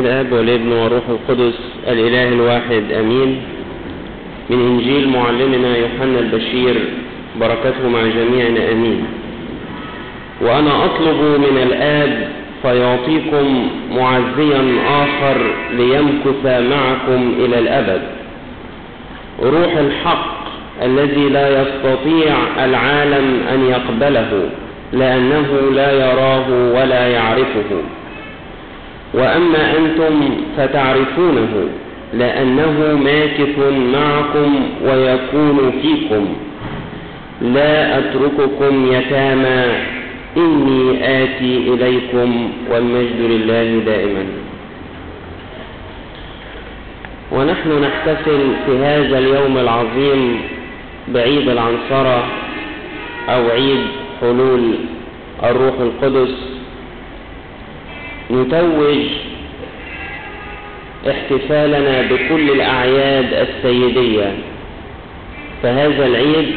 الاب والابن والروح القدس الإله الواحد آمين. من إنجيل معلمنا يوحنا البشير بركته مع جميعنا آمين. وأنا أطلب من الآب فيعطيكم معزيا آخر ليمكث معكم إلى الأبد. روح الحق الذي لا يستطيع العالم أن يقبله لأنه لا يراه ولا يعرفه. وأما أنتم فتعرفونه لأنه ماكث معكم ويكون فيكم. لا أترككم يتامى. إني آتي إليكم والمجد لله دائما. ونحن نحتفل في هذا اليوم العظيم بعيد العنصرة أو عيد حلول الروح القدس. نتوج احتفالنا بكل الأعياد السيدية. فهذا العيد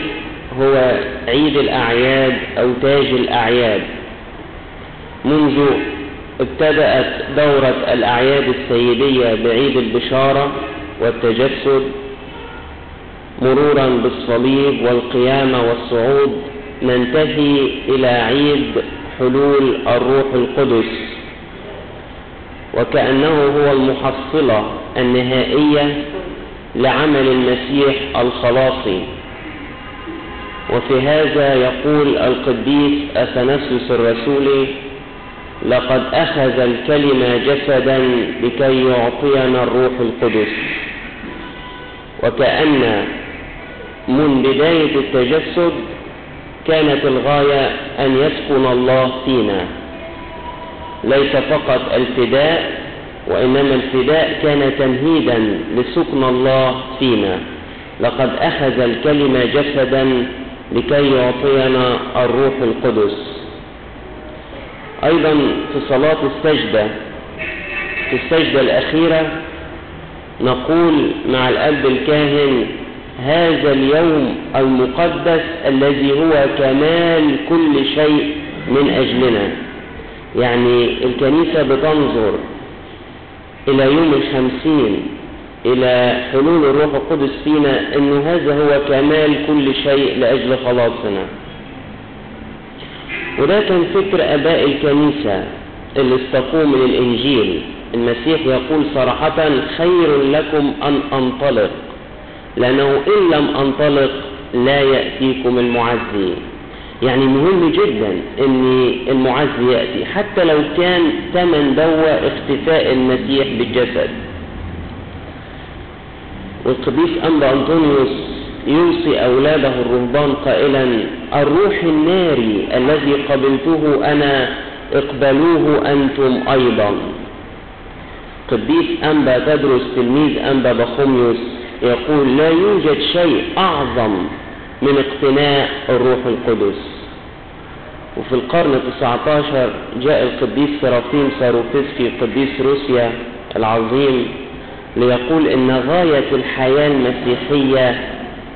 هو عيد الأعياد أو تاج الأعياد. منذ ابتدأت دورة الأعياد السيدية بعيد البشارة والتجسد مرورا بالصليب والقيامة والصعود ننتهي إلى عيد حلول الروح القدس. وكأنه هو المحصلة النهائية لعمل المسيح الخلاصي. وفي هذا يقول القديس أثناسيوس الرسولي لقد أخذ الكلمة جسدا لكي يعطينا الروح القدس. وكأن من بداية التجسد كانت الغاية أن يسكن الله فينا. ليس فقط الفداء وإنما الفداء كان تمهيدا لسكن الله فينا. لقد أخذ الكلمة جسدا لكي يعطينا الروح القدس. أيضا في صلاة السجدة في السجدة الأخيرة نقول مع الأب الكاهن هذا اليوم المقدس الذي هو كمال كل شيء من أجلنا. يعني الكنيسة بتنظر إلى يوم الخمسين إلى حلول الروح القدس فينا أنه هذا هو كمال كل شيء لأجل خلاصنا. وده كان فكر أباء الكنيسة اللي استقوا من الإنجيل المسيح يقول صراحة خير لكم أن أنطلق لأنه إن لم أنطلق لا يأتيكم المعزي. يعني مهم جدا ان المعزي يأتي حتى لو كان ثمن دواء اختفاء المسيح بالجسد. والقديس أنبا أنطونيوس يوصي أولاده الرهبان قائلا الروح الناري الذي قبلته أنا اقبلوه أنتم أيضا. قديس أنبا تدرس تلميذ أنبا بخوميوس يقول لا يوجد شيء أعظم من اقتناء الروح القدس. وفي القرن 19 جاء القديس سرافيم ساروفسكي قديس روسيا العظيم ليقول إن غاية الحياة المسيحية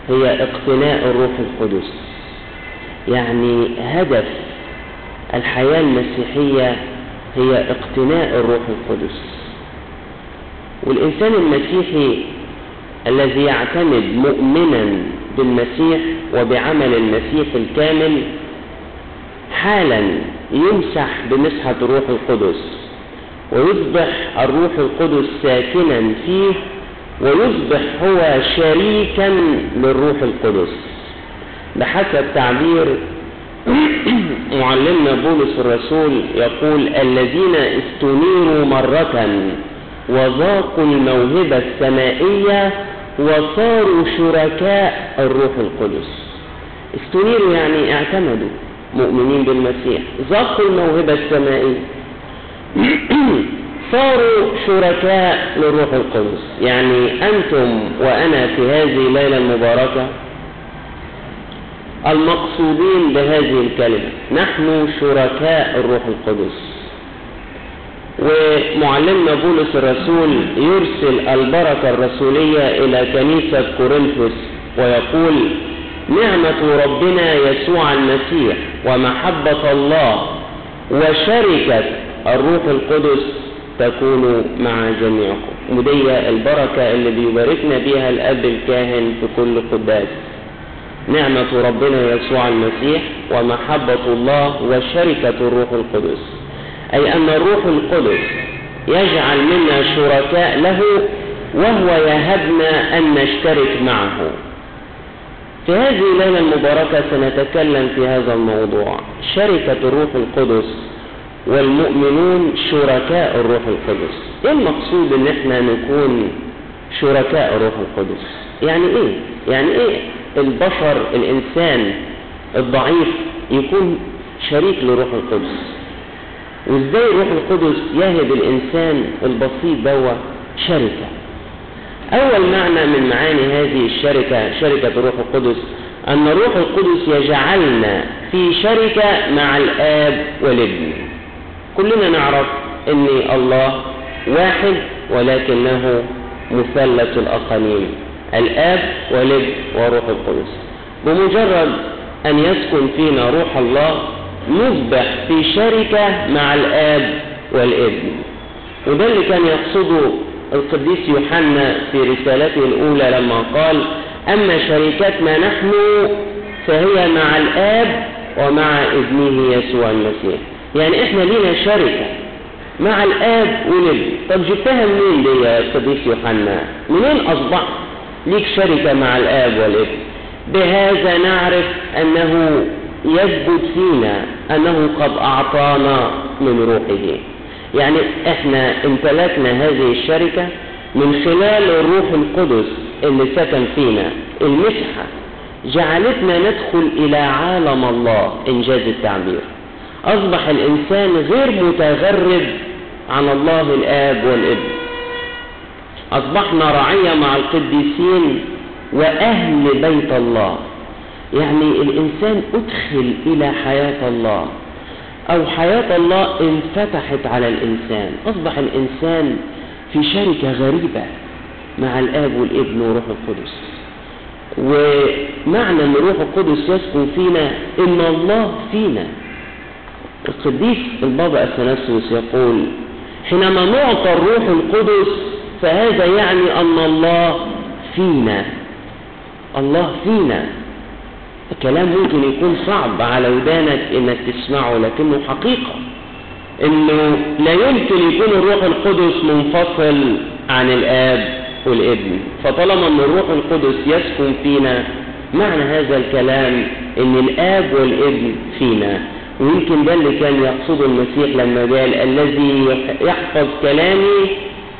هي اقتناء الروح القدس. يعني هدف الحياة المسيحية هي اقتناء الروح القدس. والإنسان المسيحي الذي يعتمد مؤمنا بالمسيح وبعمل المسيح الكامل حالا يمسح بمسحة الروح القدس ويصبح الروح القدس ساكنا فيه ويصبح هو شريكا للروح القدس. بحسب تعبير معلمنا بولس الرسول يقول الذين استنيروا مرة وذاقوا الموهبة السمائية وصاروا شركاء الروح القدس. استنيروا يعني اعتمدوا مؤمنين بالمسيح. ذاقوا الموهبة السمائية. صاروا شركاء للروح القدس. يعني أنتم وأنا في هذه الليلة المباركة المقصودين بهذه الكلمة. نحن شركاء الروح القدس. ومعلمنا بولس الرسول يرسل البركة الرسولية إلى كنيسة كورنثوس ويقول نعمة ربنا يسوع المسيح ومحبة الله وشركة الروح القدس تكون مع جميعكم. ودي البركة اللي بيباركنا بيها الأب الكاهن في كل قداس نعمة ربنا يسوع المسيح ومحبة الله وشركة الروح القدس. أي أن الروح القدس يجعل منا شركاء له وهو يهبنا أن نشترك معه. في هذه الليلة المباركة سنتكلم في هذا الموضوع. شركة الروح القدس والمؤمنون شركاء الروح القدس. إيه المقصود إن إحنا نكون شركاء الروح القدس؟ يعني إيه؟ يعني إيه البشر الإنسان الضعيف يكون شريك لروح القدس؟ وإزاي الروح القدس يهب الإنسان البسيط دوا شركة. أول معنى من معاني هذه الشركة شركة الروح القدس أن الروح القدس يجعلنا في شركة مع الآب والابن. كلنا نعرف إن الله واحد ولكنه مثلث الاقانيم الآب والابن وروح القدس. بمجرد أن يسكن فينا روح الله نصبح في شركة مع الآب والابن. وده اللي كان يقصده القديس يوحنا في رسالته الأولى لما قال أما شركتنا نحن فهي مع الآب ومع ابنه يسوع المسيح. يعني إحنا لينا شركة مع الآب والابن. طب جبتها منين دي يا قديس يوحنا؟ منين اصبحت ليك شركة مع الآب والابن؟ بهذا نعرف أنه يثبت فينا أنه قد أعطانا من روحه. يعني إحنا امتلكنا هذه الشركة من خلال الروح القدس اللي سكن فينا المسحة. جعلتنا ندخل إلى عالم الله إنجاز التعبير. أصبح الإنسان غير متغرب عن الله الآب والابن أصبحنا رعية مع القديسين وأهل بيت الله. يعني الإنسان أدخل إلى حياة الله أو حياة الله انفتحت على الإنسان أصبح الإنسان في شركة غريبة مع الآب والابن وروح القدس. ومعنى أن روح القدس يسكن فينا إن الله فينا. القديس البابا أثناسيوس يقول حينما نعطى الروح القدس فهذا يعني أن الله فينا. الله فينا. الكلام ممكن يكون صعب على ودانك إنك تسمعه لكنه حقيقة. إنه لا يمكن يكون الروح القدس منفصل عن الآب والابن. فطالما إن الروح القدس يسكن فينا معنى هذا الكلام إن الآب والابن فينا. ويمكن ده اللي كان يقصده المسيح لما قال الذي يحفظ كلامي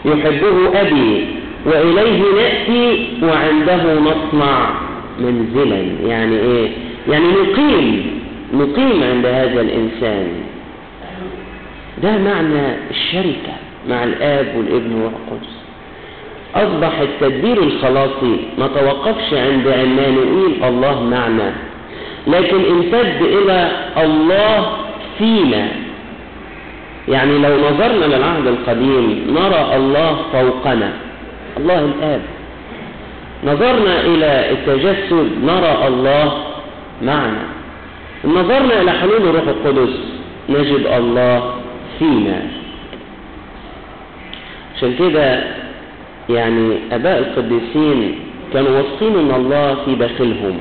يحبه أبي وإليه نأتي وعنده نصنع منزلا. يعني إيه؟ يعني نقيم نقيم عند هذا الإنسان. ده معنى الشركة مع الآب والابن والقدس. أصبح التدبير الخلاصي ما توقفش عند عمانوئيل الله معنا. لكن امتد إلى الله فينا. يعني لو نظرنا للعهد القديم نرى الله فوقنا. الله الآب. نظرنا إلى التجسد نرى الله معنا. نظرنا إلى حلول الروح القدس نجد الله فينا. عشان كده يعني أباء القديسين كانوا واثقين أن الله في داخلهم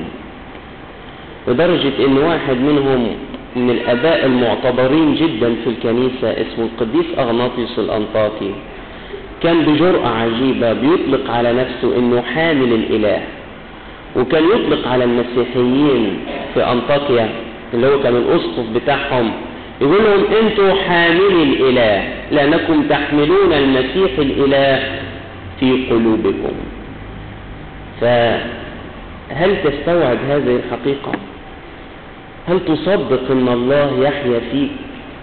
لدرجة أن واحد منهم من الآباء المعتبرين جدا في الكنيسة اسمه القديس أغناطيوس الأنطاكي. كان بجرأة عجيبة بيطلق على نفسه أنه حامل الإله. وكان يطلق على المسيحيين في أنطاكيا اللي هو كان الأسقف بتاعهم يقول لهم أنتوا حاملي الإله لأنكم تحملون المسيح الإله في قلوبكم. فهل تستوعب هذه الحقيقة؟ هل تصدق إن الله يحيا فيك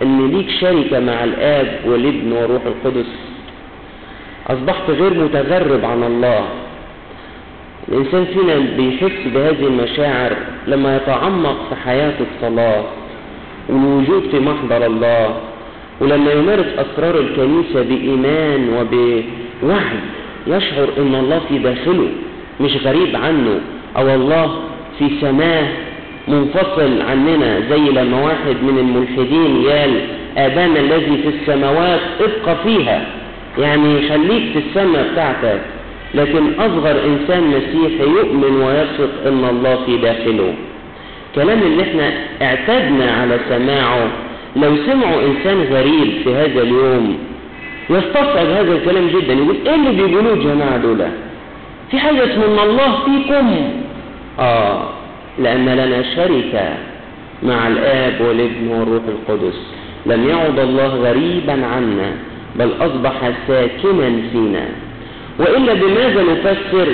إن ليك شركة مع الآب والابن وروح القدس؟ أصبحت غير متغرب عن الله. الإنسان فينا بيحس بهذه المشاعر لما يتعمق في حياة الصلاة والوجود في محضر الله ولما يمارس أسرار الكنيسة بإيمان وبوعي يشعر إن الله في داخله مش غريب عنه أو الله في سماه منفصل عننا زي لما واحد من الملحدين قال آبانا الذي في السماوات ابقى فيها. يعني خليك في السماء بتاعتك لكن أصغر إنسان مسيحي يؤمن ويثق إن الله في داخله. كلام اللي إحنا اعتدنا على سماعه لو سمعوا إنسان غريب في هذا اليوم يستصعب هذا الكلام جدا يقول إيه اللي بيقولوه الجماعة دول؟ في حاجة اسمه إن الله فيكم. آه لأن لنا شركة مع الآب والابن والروح القدس. لم يعد الله غريبا عنا. بل أصبح ساكنا فينا. وإلا بماذا نفسر؟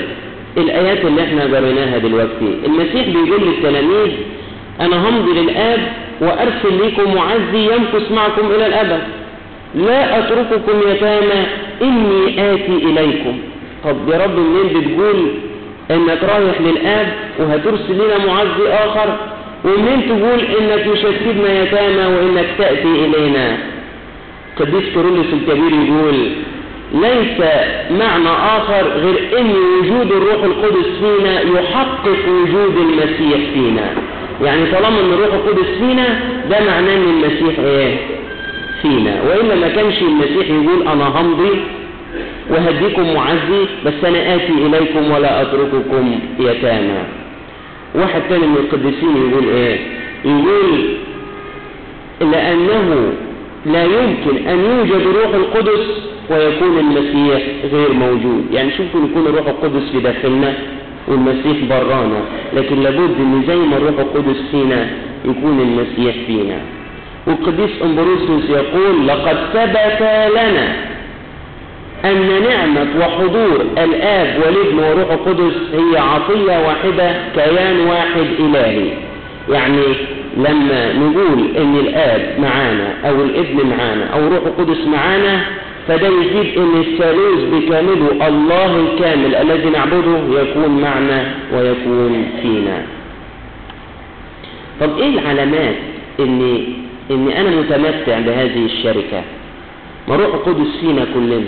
الآيات اللي إحنا قريناها دلوقتي. المسيح بيقول للتلاميذ أنا همضي للآب وأرسل لكم معزي يمكث معكم إلى الأبد. لا أترككم يتامى إني آتي إليكم. طب يا رب منين بتقول إنك رايح للآب وهترسل لنا معزي آخر؟ ومنين تقول إنك هتسيبنا يتامى وإنك تأتي إلينا؟ قديس كيرلس الكبير يقول ليس معنى آخر غير أن وجود الروح القدس فينا يحقق وجود المسيح فينا. يعني طالما أن الروح القدس فينا ده معناه أن المسيح إيه؟ فينا. وإلا ما كانش المسيح يقول أنا همضي وهديكم معزي بس أنا آتي إليكم ولا أترككم يتامى. واحد تاني من القديسين يقول إيه؟ يقول لأنه لا يمكن أن يوجد روح القدس ويكون المسيح غير موجود. يعني شوفوا يكون الروح القدس في داخلنا والمسيح برانا لكن لابد إن زي ما الروح القدس فينا يكون المسيح فينا. والقديس أمبروسيوس يقول لقد ثبت لنا أن نعمة وحضور الآب والابن والروح القدس هي عطية واحدة كيان واحد إلهي. يعني لما نقول إن الآب معانا أو الابن معانا أو الروح القدس معانا فده يجيب إن الثالوث بكامله الله الكامل الذي نعبده يكون معنا ويكون فينا. طب إيه العلامات إن إن أنا متمتع بهذه الشركة؟ ما روح القدس فينا كلنا.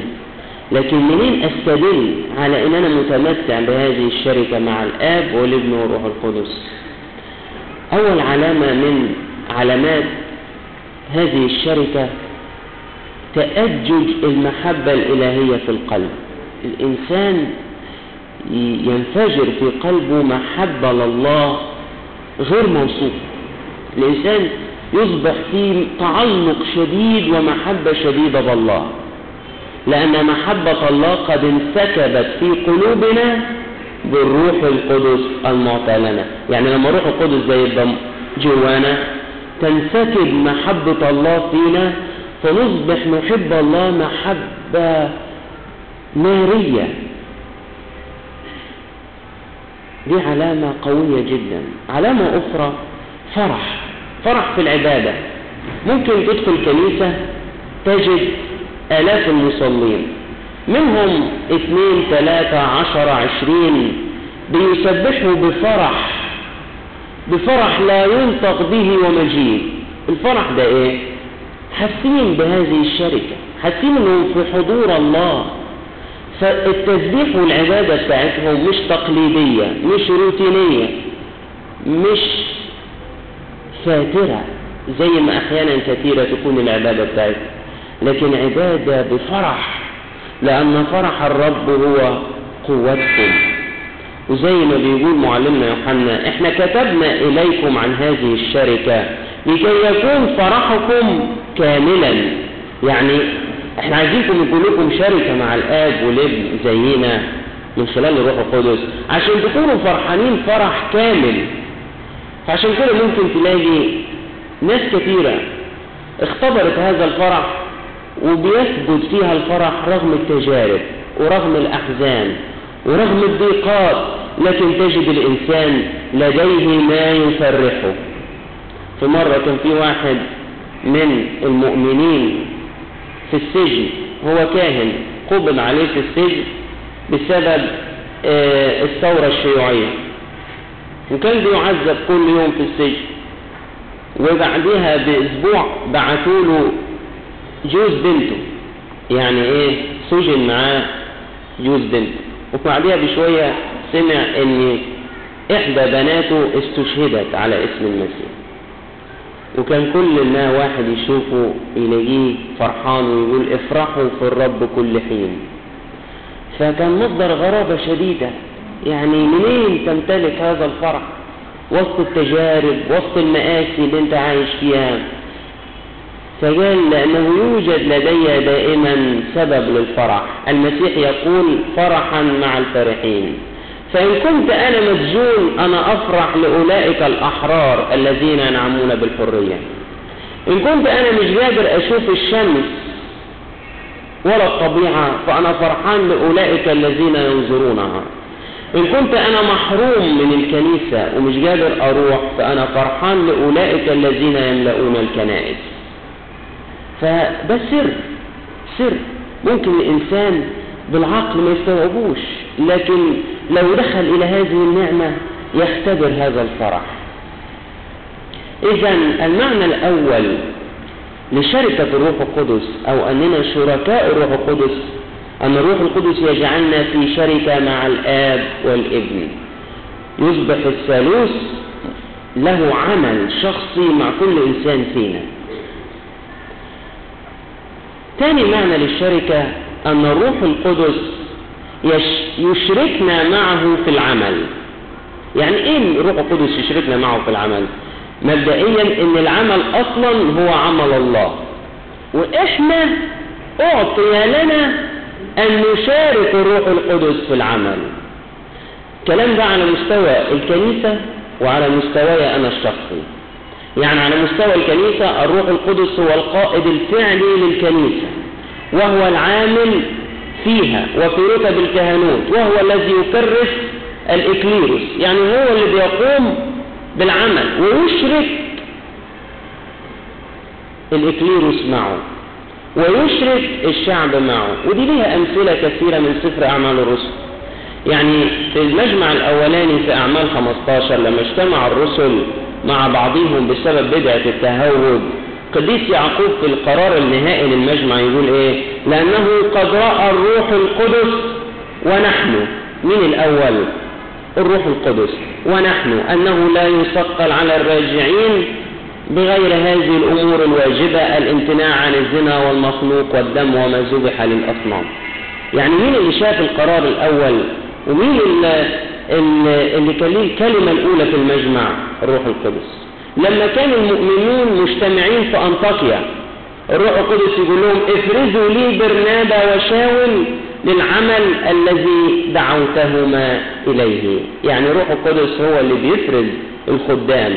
لكن منين أستدل على إن أنا متمتع بهذه الشركة مع الآب والابن والروح القدس؟ اول علامة من علامات هذه الشركة تأجج المحبة الإلهية في القلب. الإنسان ينفجر في قلبه محبة لله غير موصوف الإنسان يصبح في تعلق شديد ومحبة شديدة بالله. لأن محبة الله قد انسكبت في قلوبنا بالروح القدس المعطى لنا يعني لما روح القدس يبقى جوانا تنسكب محبة الله فينا فنصبح نحب الله محبة نارية. دي علامة قوية جدا. علامة أخرى فرح. فرح في العبادة. ممكن تدخل كنيسة تجد آلاف المصلين. منهم اثنين ثلاثة عشر عشرين بيسبحوا بفرح بفرح لا ينطق به ومجيد الفرح ده إيه؟ حاسين بهذه الشركة حاسين إنهم في حضور الله. فالتسبيح والعبادة بتاعتهم مش تقليدية مش روتينية مش فاترة زي ما أحيانا كثيرة تكون العبادة بتاعتهم. لكن عبادة بفرح. لأن فرح الرب هو قوتكم. وزي ما بيقول معلمنا يوحنا إحنا كتبنا إليكم عن هذه الشركة لكي يكون فرحكم كاملا. يعني إحنا عايزينكم يكون لكم شركة مع الآب والابن زينا من خلال الروح القدس عشان تكونوا فرحانين فرح كامل. فعشان كده ممكن تلاقي ناس كثيرة اختبرت هذا الفرح وبيثبت فيها الفرح رغم التجارب ورغم الأحزان ورغم الضيقات لكن تجد الإنسان لديه ما يفرحه. في مرة كان في واحد من المؤمنين في السجن هو كاهن قبض عليه في السجن بسبب الثورة الشيوعية. وكان بيعذب كل يوم في السجن. وبعدها بأسبوع بعثوا له جوز بنته. يعني إيه؟ سجن معاه جوز بنته. وبعدها بشوية سمع إن إحدى بناته استشهدت على اسم المسيح. وكان كل ما واحد يشوفه يلاقيه فرحان ويقول افرحوا في الرب كل حين. فكان مصدر غرابة شديدة. يعني منين تمتلك هذا الفرح؟ وسط التجارب وسط المآسي اللي أنت عايش فيها. فقال لأنه يوجد لدي دائما سبب للفرح. المسيح يقول فرحا مع الفرحين. فإن كنت أنا مسجون أنا أفرح لأولئك الأحرار الذين ينعمون بالحرية. إن كنت أنا مش قادر أشوف الشمس ولا الطبيعة فأنا فرحان لأولئك الذين ينظرونها. إن كنت أنا محروم من الكنيسة ومش قادر أروح فأنا فرحان لأولئك الذين يملؤون الكنائس. فده سر. سر. ممكن الإنسان بالعقل ما يستوعبوش لكن لو دخل إلى هذه النعمة يختبر هذا الفرح. إذا المعنى الأول لشركة الروح القدس أو أننا شركاء الروح القدس أن الروح القدس يجعلنا في شركة مع الآب والابن. يصبح الثالوث له عمل شخصي مع كل إنسان فينا. ثاني معنى للشركة أن الروح القدس يشركنا معه في العمل. يعني إيه الروح القدس يشركنا معه في العمل؟ مبدئيا إن العمل أصلا هو عمل الله. وإحنا أعطي لنا أن نشارك الروح القدس في العمل. الكلام ده على مستوى الكنيسة وعلى مستواي أنا الشخصي. يعني على مستوى الكنيسة الروح القدس هو القائد الفعلي للكنيسة وهو العامل فيها وفي رتب الكهنوت وهو الذي يكرس الإكليروس يعني هو اللي بيقوم بالعمل ويشرك الإكليروس معه ويشرك الشعب معه ودي ليها أمثلة كثيرة من سفر أعمال الرسل. يعني في المجمع الأولاني في أعمال 15 لما اجتمع الرسل مع بعضهم بسبب بدعة التهود قديس يعقوب في القرار النهائي للمجمع يقول إيه؟ لأنه قد رأى الروح القدس ونحن. من الأول؟ الروح القدس. ونحن. أنه لا يثقل على الراجعين بغير هذه الأمور الواجبة الامتناع عن الزنا والمخلوق والدم وما ذبح للأصنام. يعني مين اللي شاف القرار الأول؟ ومين اللي, اللي كان ليه الكلمة الأولى في المجمع الروح القدس. لما كان المؤمنون مجتمعين في أنطاكيا الروح القدس يقول لهم افرزوا لي برنابا وشاول للعمل الذي دعوتهما إليه. يعني روح القدس هو اللي بيفرز الخدام.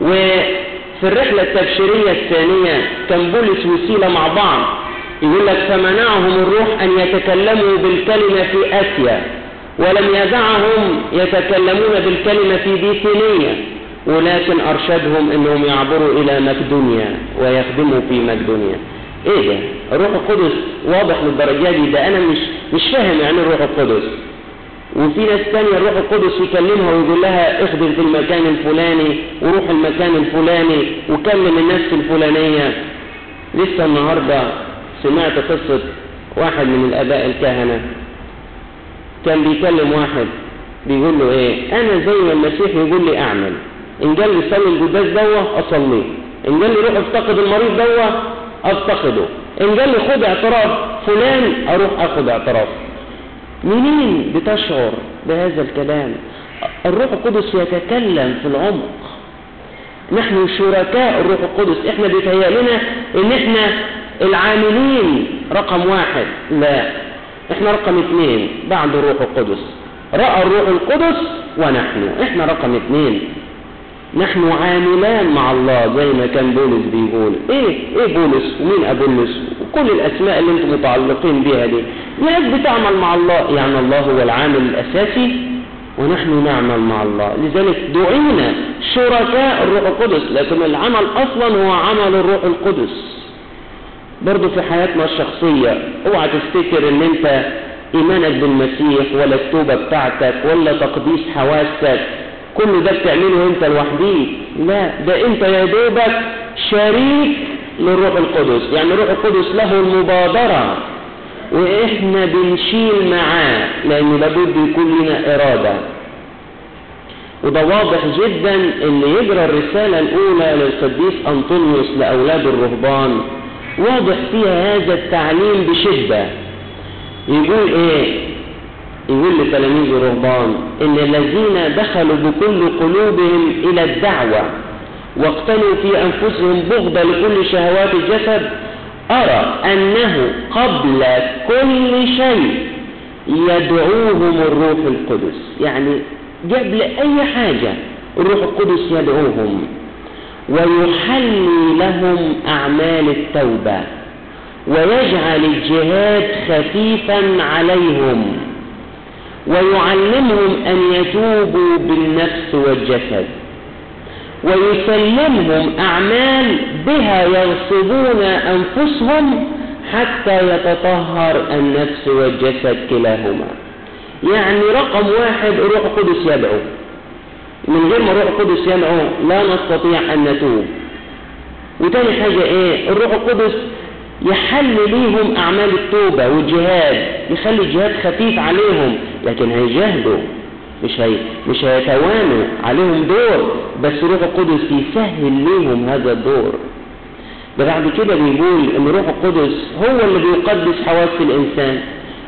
وفي الرحلة التبشيرية الثانية كان بولس وسيلة مع بعض يقول لك فمنعهم الروح أن يتكلموا بالكلمة في آسيا. ولم يدعهم يتكلمون بالكلمة في بيثينية ولكن أرشدهم أنهم يعبروا إلى مقدونيا ويخدموا في مقدونيا. إيه ده؟ الروح القدس واضح للدرجة دي؟ ده أنا مش مش فاهم يعني الروح القدس. وفي ناس تانية الروح القدس يكلمها ويقول لها اخدم في المكان الفلاني وروح المكان الفلاني وكلم الناس الفلانية. لسه النهاردة سمعت قصة واحد من الآباء الكهنة. كان بيكلم واحد بيقول له إيه؟ أنا زي ما المسيح يقول لي أعمل. إن قال لي صلي القداس دوا أصلي. إن قال لي روح افتقد المريض دوا أفتقده. إن قال لي خد اعتراف فلان أروح آخد اعتراف. منين بتشعر بهذا الكلام؟ الروح القدس يتكلم في العمق. نحن شركاء الروح القدس. إحنا بيتهيأ لنا إن إحنا العاملين رقم واحد. لا. إحنا رقم اثنين بعد الروح القدس. رأى الروح القدس ونحن. إحنا رقم اثنين. نحن عاملان مع الله زي ما كان بولس بيقول. إيه؟ إيه بولس؟ ومين أبولس؟ وكل الأسماء اللي أنتم متعلقين بيها دي. ناس بتعمل مع الله. يعني الله هو العامل الأساسي ونحن نعمل مع الله. لذلك دعينا شركاء الروح القدس. لكن العمل أصلا هو عمل الروح القدس. برضه في حياتنا الشخصية اوعى تفتكر ان انت ايمانك بالمسيح ولا التوبة بتاعتك ولا تقديس حواسك. كل ده بتعمله انت لوحديك. لا ده انت يا دوبك شريك للروح القدس. يعني الروح القدس له المبادرة. وإحنا بنشيل معاه لأن لابد يكون لنا إرادة. وده واضح جدا إن يجرى الرسالة الأولى للقديس أنطونيوس لأولاد الرهبان. واضح فيها هذا التعليم بشدة. يقول إيه؟ يقول لتلاميذ الرهبان إن الذين دخلوا بكل قلوبهم إلى الدعوة واقتنوا في أنفسهم بغضة لكل شهوات الجسد أرى أنه قبل كل شيء يدعوهم الروح القدس. يعني قبل أي حاجة الروح القدس يدعوهم. ويحلي لهم أعمال التوبة ويجعل الجهاد خفيفا عليهم ويعلمهم أن يتوبوا بالنفس والجسد ويسلمهم أعمال بها يغصبون أنفسهم حتى يتطهر النفس والجسد كلاهما. يعني رقم واحد الروح القدس يدعو. من غير ما الروح القدس يدعو لا نستطيع أن نتوب. وتاني حاجة إيه؟ الروح القدس يحل ليهم أعمال التوبة والجهاد يخلي الجهاد خفيف عليهم لكن هيجاهدوا. مش هي مش هيتوانوا عليهم دور بس الروح القدس يسهل ليهم هذا الدور. بعد كده بيقول إن الروح القدس هو اللي بيقدس حواس الإنسان.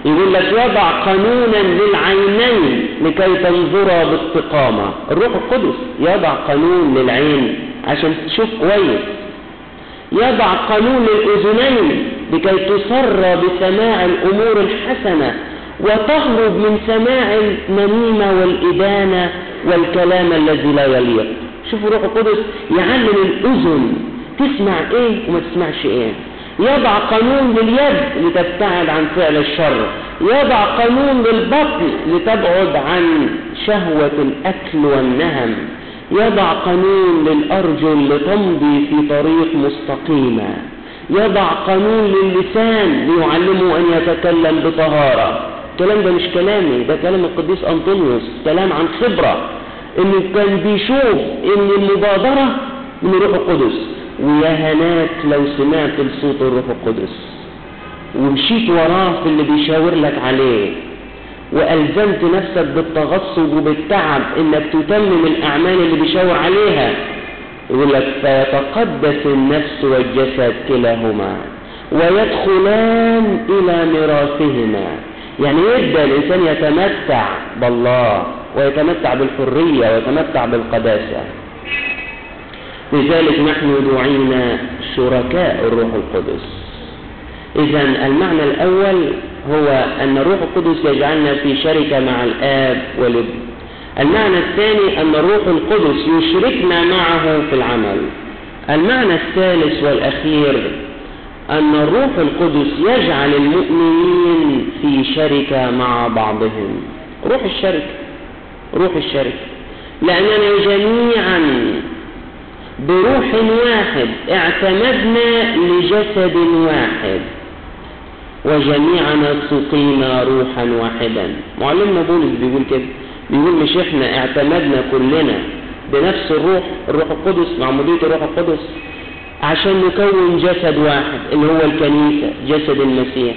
يقول لك يضع قانونا للعينين لكي تنظرا باستقامة الروح القدس يضع قانون للعين عشان تشوف كويس. يضع قانون للأذنين لكي تسر بسماع الأمور الحسنة وتهرب من سماع المنيمة والإدانة والكلام الذي لا يليق. شوفوا روح القدس يعلم الأذن تسمع إيه وما تسمعش إيه. يضع قانون لليد لتبتعد عن فعل الشر يضع قانون للبطن لتبعد عن شهوة الأكل والنهم يضع قانون للأرجل لتمضي في طريق مستقيمة يضع قانون للسان ليعلمه أن يتكلم بطهارة. الكلام ده مش كلامي ده كلام القديس أنطونيوس كلام عن خبرة. انه كان بيشوف إن المبادرة من الروح القدس. ويا هناك لو سمعت لصوت الروح القدس. ومشيت وراه في اللي بيشاور لك عليه. وألزمت نفسك بالتغصب وبالتعب إنك تتمم الأعمال اللي بيشاور عليها. يقول لك فيتقدس النفس والجسد كلاهما ويدخلان إلى ميراثهما. يعني يبدأ الإنسان يتمتع بالله ويتمتع بالحرية ويتمتع بالقداسة. لذلك نحن دعينا شركاء الروح القدس. إذا المعنى الأول هو أن الروح القدس يجعلنا في شركة مع الآب والابن. المعنى الثاني أن الروح القدس يشركنا معه في العمل. المعنى الثالث والأخير أن الروح القدس يجعل المؤمنين في شركة مع بعضهم. روح الشركة روح الشركة لأننا جميعا بروح واحد اعتمدنا لجسد واحد. وجميعنا سقينا روحا واحدا. معلمنا بولس بيقول كده بيقول مش إحنا اعتمدنا كلنا بنفس الروح الروح القدس معمودية الروح القدس عشان نكون جسد واحد اللي هو الكنيسة جسد المسيح.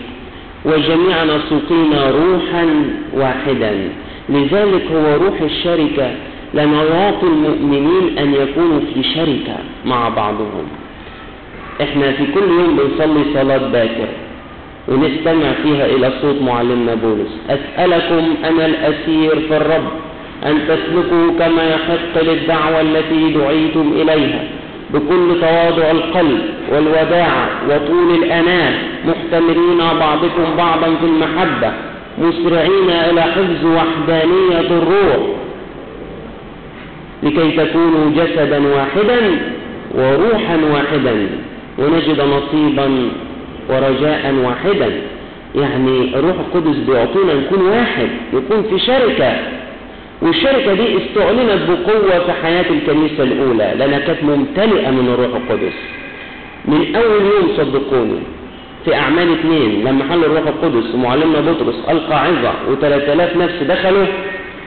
وجميعنا سقينا روحا واحدا. لذلك هو روح الشركة يعطي المؤمنين أن يكونوا في شركة مع بعضهم. إحنا في كل يوم بنصلي صلاة باكر ونستمع فيها إلى صوت معلمنا بولس. أسألكم أنا الأسير في الرب أن تسلكوا كما يحق للدعوة التي دعيتم إليها بكل تواضع القلب والوداعة وطول الأناة محتملين بعضكم بعضا في المحبة مسرعين إلى حفظ وحدانية الروح لكي تكونوا جسدا واحدا وروحا واحدا ونجد نصيبا ورجاء واحدا. يعني الروح القدس بيعطينا نكون واحد يكون في شركة. والشركة دي استعلنت بقوة في حياة الكنيسة الأولى لأنها كانت ممتلئة من الروح القدس. من أول يوم صدقوني في أعمال اثنين لما حل الروح القدس ومعلمنا بطرس ألقى عظة وثلاثة آلاف نفس دخلوا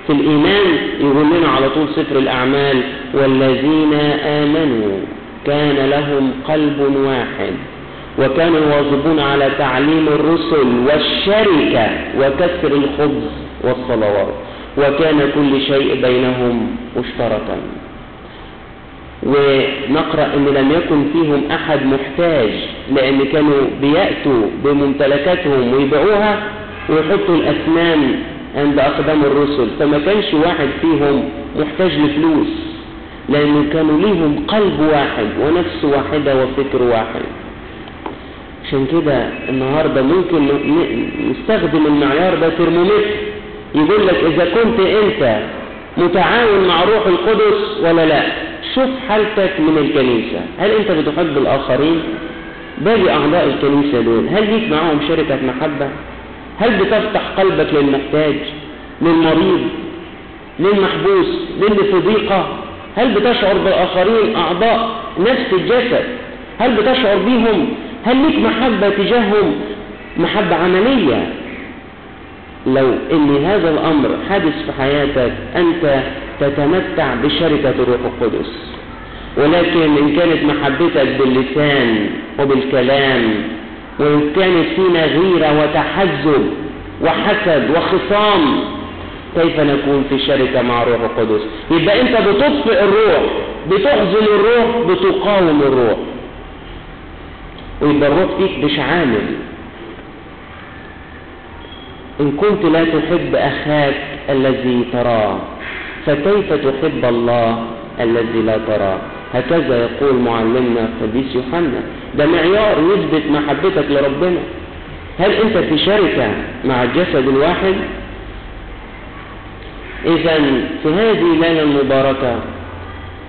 في الإيمان يقول لنا على طول سفر الأعمال والذين آمنوا. كان لهم قلب واحد وكانوا يواظبون على تعليم الرسل والشركة وكسر الخبز والصلوات وكان كل شيء بينهم مشتركا. ونقرأ أن لم يكن فيهم أحد محتاج لأن كانوا بيأتوا بممتلكاتهم ويبيعوها ويحطوا الأثمان عند أقدام الرسل فما كانش واحد فيهم محتاج لفلوس لأنه كانوا ليهم قلب واحد ونفس واحدة وفكر واحد. عشان كده النهاردة ممكن نستخدم المعيار ده ترمومتر يقول لك إذا كنت أنت متعاون مع روح القدس ولا لا. شوف حالتك من الكنيسة. هل أنت بتحب الآخرين؟ باقي أعضاء الكنيسة دول. هل ليك معاهم شركة محبة؟ هل بتفتح قلبك للمحتاج للمريض للمحبوس للي في ضيقة هل بتشعر بالآخرين أعضاء نفس الجسد؟ هل بتشعر بيهم؟ هل ليك محبة تجاههم؟ محبة عملية؟ لو إن هذا الأمر حدث في حياتك أنت تتمتع بشركة الروح القدس. ولكن إن كانت محبتك باللسان وبالكلام وان كانت فينا غيرة وتحزب وحسد وخصام. كيف نكون في شركة مع الروح القدس؟ يبقى انت بتطفئ الروح بتحزن الروح بتقاوم الروح. ويبقى الروح فيك مش عامل. إن كنت لا تحب أخاك الذي تراه فكيف تحب الله الذي لا تراه؟ هكذا يقول معلمنا القديس يوحنا ده معيار يثبت محبتك لربنا. هل أنت في شركة مع الجسد الواحد؟ إذا في هذه الليلة المباركة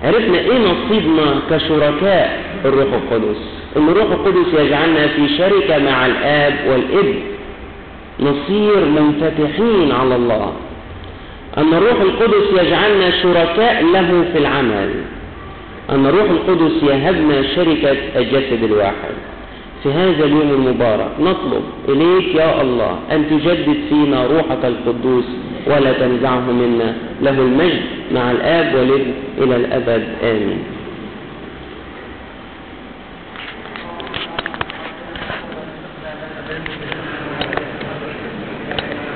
عرفنا إيه نصيبنا كشركاء الروح القدس. إن الروح القدس يجعلنا في شركة مع الآب والابن نصير منفتحين على الله. أن الروح القدس يجعلنا شركاء له في العمل. أن الروح القدس يهبنا شركة الجسد الواحد. في هذا اليوم المبارك نطلب إليك يا الله أن تجدد فينا روحك القدوس ولا تنزعه منا. له المجد مع الآب والابن إلى الأبد. آمين.